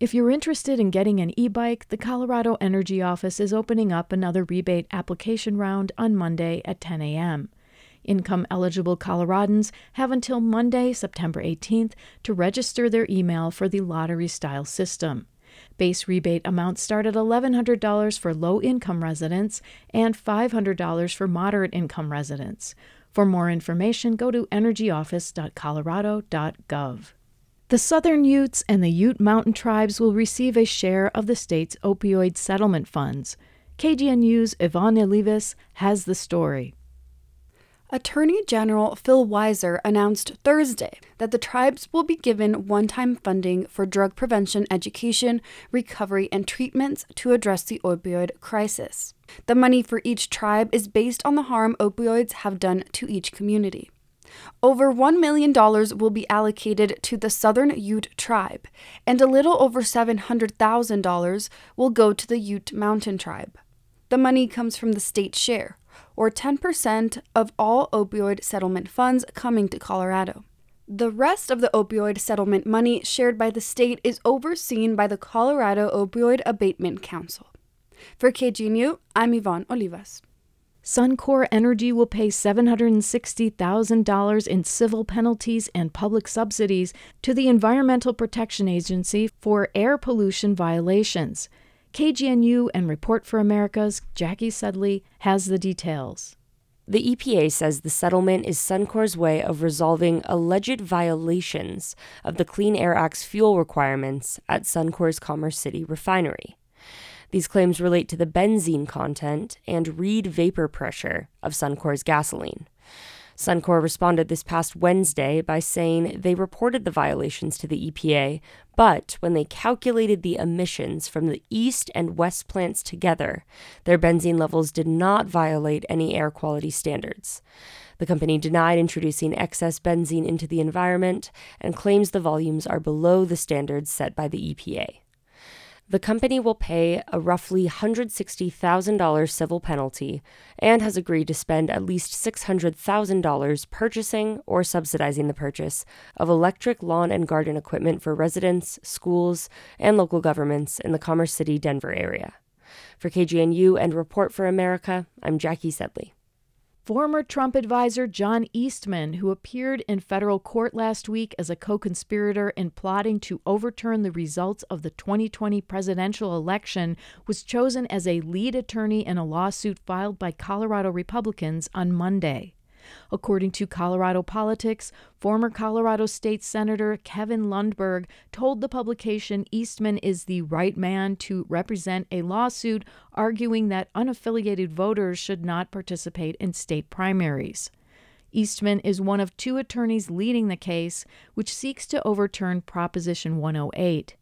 If you're interested in getting an e bike, the Colorado Energy Office is opening up another rebate application round on Monday at 10 a.m. Income eligible Coloradans have until Monday, September 18th, to register their email for the lottery style system. Base rebate amounts start at $1,100 for low income residents and $500 for moderate income residents. For more information, go to energyoffice.colorado.gov. The Southern Utes and the Ute Mountain Tribes will receive a share of the state's opioid settlement funds. KGNU's Ivonne Olivas has the story. Attorney General Phil Weiser announced Thursday that the tribes will be given one time funding for drug prevention education, recovery, and treatments to address the opioid crisis. The money for each tribe is based on the harm opioids have done to each community. Over $1 million will be allocated to the Southern Ute tribe, and a little over $700,000 will go to the Ute Mountain tribe. The money comes from the state share, or 10% of all opioid settlement funds coming to Colorado. The rest of the opioid settlement money shared by the state is overseen by the Colorado Opioid Abatement Council. For KGNU, I'm Ivonne Olivas. Suncor Energy will pay $760,000 in civil penalties and public subsidies to the Environmental Protection Agency for air pollution violations. KGNU and Report for America's Jackie Sedley has the details. The EPA says the settlement is Suncor's way of resolving alleged violations of the Clean Air Act's fuel requirements at Suncor's Commerce City refinery. These claims relate to the benzene content and Reid vapor pressure of Suncor's gasoline. Suncor responded this past Wednesday by saying they reported the violations to the EPA, but when they calculated the emissions from the east and west plants together, their benzene levels did not violate any air quality standards. The company denied introducing excess benzene into the environment and claims the volumes are below the standards set by the EPA. The company will pay a roughly $160,000 civil penalty and has agreed to spend at least $600,000 purchasing or subsidizing the purchase of electric lawn and garden equipment for residents, schools, and local governments in the Commerce City, Denver area. For KGNU and Report for America, I'm Jackie Sedley. Former Trump advisor John Eastman, who appeared in federal court last week as a co conspirator in plotting to overturn the results of the 2020 presidential election, was chosen as a lead attorney in a lawsuit filed by Colorado Republicans on Monday. According to Colorado Politics, former Colorado State Senator Kevin Lundberg told the publication Eastman is the right man to represent a lawsuit arguing that unaffiliated voters should not participate in state primaries. Eastman is one of two attorneys leading the case, which seeks to overturn Proposition 108.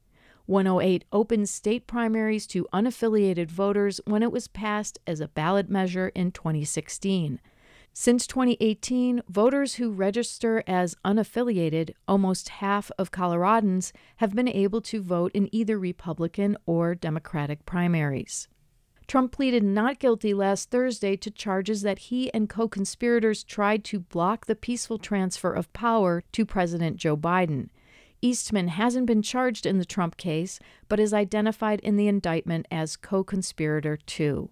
108 opened state primaries to unaffiliated voters when it was passed as a ballot measure in 2016. Since 2018, voters who register as unaffiliated, almost half of Coloradans, have been able to vote in either Republican or Democratic primaries. Trump pleaded not guilty last Thursday to charges that he and co conspirators tried to block the peaceful transfer of power to President Joe Biden. Eastman hasn't been charged in the Trump case, but is identified in the indictment as co conspirator 2.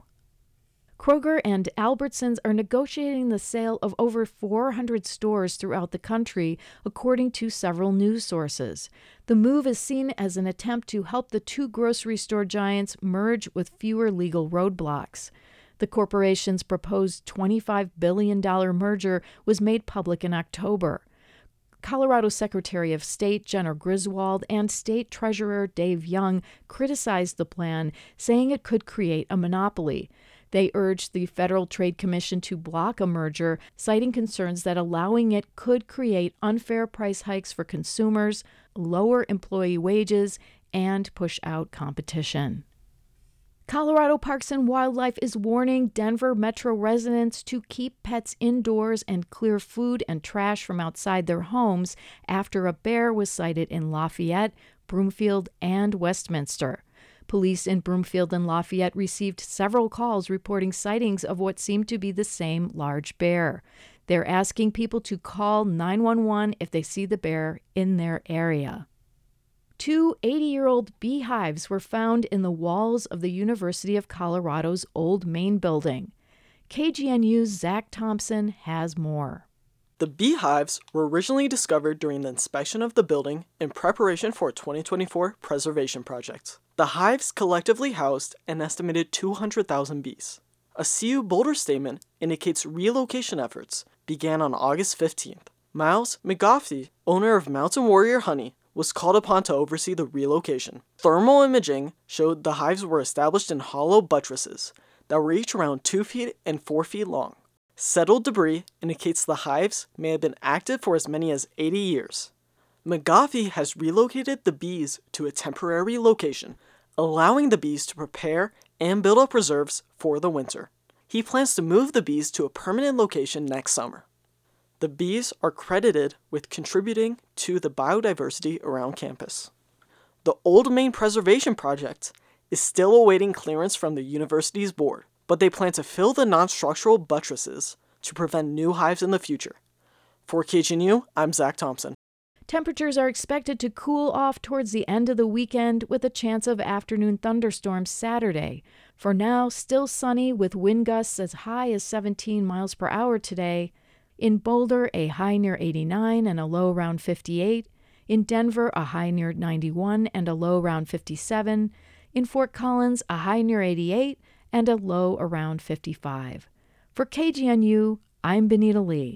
Kroger and Albertsons are negotiating the sale of over 400 stores throughout the country, according to several news sources. The move is seen as an attempt to help the two grocery store giants merge with fewer legal roadblocks. The corporation's proposed $25 billion merger was made public in October. Colorado Secretary of State Jena Griswold and State Treasurer Dave Young criticized the plan, saying it could create a monopoly. They urged the Federal Trade Commission to block a merger, citing concerns that allowing it could create unfair price hikes for consumers, lower employee wages, and push out competition. Colorado Parks and Wildlife is warning Denver metro residents to keep pets indoors and clear food and trash from outside their homes after a bear was sighted in Lafayette, Broomfield, and Westminster. Police in Broomfield and Lafayette received several calls reporting sightings of what seemed to be the same large bear. They're asking people to call 911 if they see the bear in their area. Two 80 year old beehives were found in the walls of the University of Colorado's old main building. KGNU's Zach Thompson has more. The beehives were originally discovered during the inspection of the building in preparation for a 2024 preservation project. The hives collectively housed an estimated 200,000 bees. A CU Boulder statement indicates relocation efforts began on August 15th. Miles McGoffey, owner of Mountain Warrior Honey, was called upon to oversee the relocation. Thermal imaging showed the hives were established in hollow buttresses that were each around 2 feet and 4 feet long. Settled debris indicates the hives may have been active for as many as 80 years. McGoffey has relocated the bees to a temporary location, allowing the bees to prepare and build up reserves for the winter. He plans to move the bees to a permanent location next summer. The bees are credited with contributing to the biodiversity around campus. The Old Main Preservation Project is still awaiting clearance from the university's board, but they plan to fill the non structural buttresses to prevent new hives in the future. For KGNU, I'm Zach Thompson. Temperatures are expected to cool off towards the end of the weekend with a chance of afternoon thunderstorms Saturday. For now, still sunny with wind gusts as high as 17 miles per hour today. In Boulder, a high near 89 and a low around 58. In Denver, a high near 91 and a low around 57. In Fort Collins, a high near 88 and a low around 55. For KGNU, I'm Benita Lee.